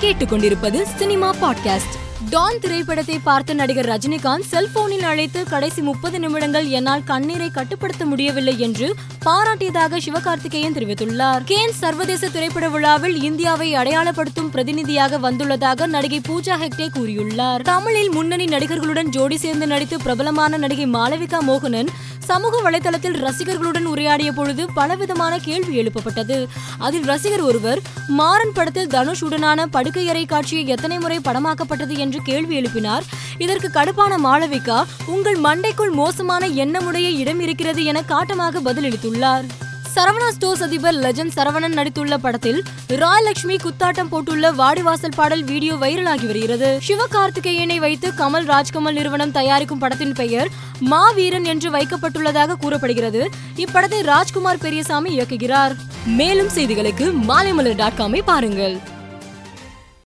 கேட்டுக்கொண்டிருப்பது cinema podcast. Don திரைப்படத்தை பார்த்த நடிகர் ரஜினிகாந்த் செல்போனில் அழைத்து கடைசி முப்பது நிமிடங்கள் என்னால் கண்ணீரை கட்டுப்படுத்த முடியவில்லை என்று பாராட்டியதாக சிவகார்த்திகேயன் தெரிவித்துள்ளார். கேன் சர்வதேச திரைப்பட விழாவில் இந்தியாவை அடையாளப்படுத்தும் பிரதிநிதியாக வந்துள்ளதாக நடிகை பூஜா ஹெக்டே கூறியுள்ளார். தமிழில் முன்னணி நடிகர்களுடன் ஜோடி சேர்ந்து நடித்து பிரபலமான நடிகை மாளவிகா மோகனன் சமூக வலைதளத்தில் ரசிகர்களுடன் உரையாடிய பொழுது பலவிதமான கேள்வி எழுப்பப்பட்டது. அதில் ரசிகர் ஒருவர் மாறன் படத்தில் தனுஷ் உடனான படுக்கையறை காட்சியை எத்தனை முறை படமாக்கப்பட்டது? என்று கேள்வி எழுப்பினார். இதற்கு கடுப்பான மாளவிகா உங்கள் மண்டைக்குள் மோசமான எண்ணமுடைய இடம் இருக்கிறது என காட்டமாக பதிலளித்துள்ளார். சரவணா ஸ்டோர்ஸ் அதிபர் லெஜண்ட் சரவணன் நடித்துள்ள படத்தில் ராயலட்சுமி குத்தாட்டம் போட்டுள்ள வாடிவாசல் பாடல் வீடியோ வைரலாகி வருகிறது. சிவகார்த்திகேயனை வைத்து கமல் ராஜ்கமல் நிறுவனம் தயாரிக்கும் படத்தின் பெயர் மா வீரன் என்று வைக்கப்பட்டுள்ளதாக கூறப்படுகிறது. இப்படத்தை ராஜ்குமார் பெரியசாமி இயக்குகிறார். மேலும் செய்திகளுக்கு மாலைமலர் டாட் காமை பாருங்கள்.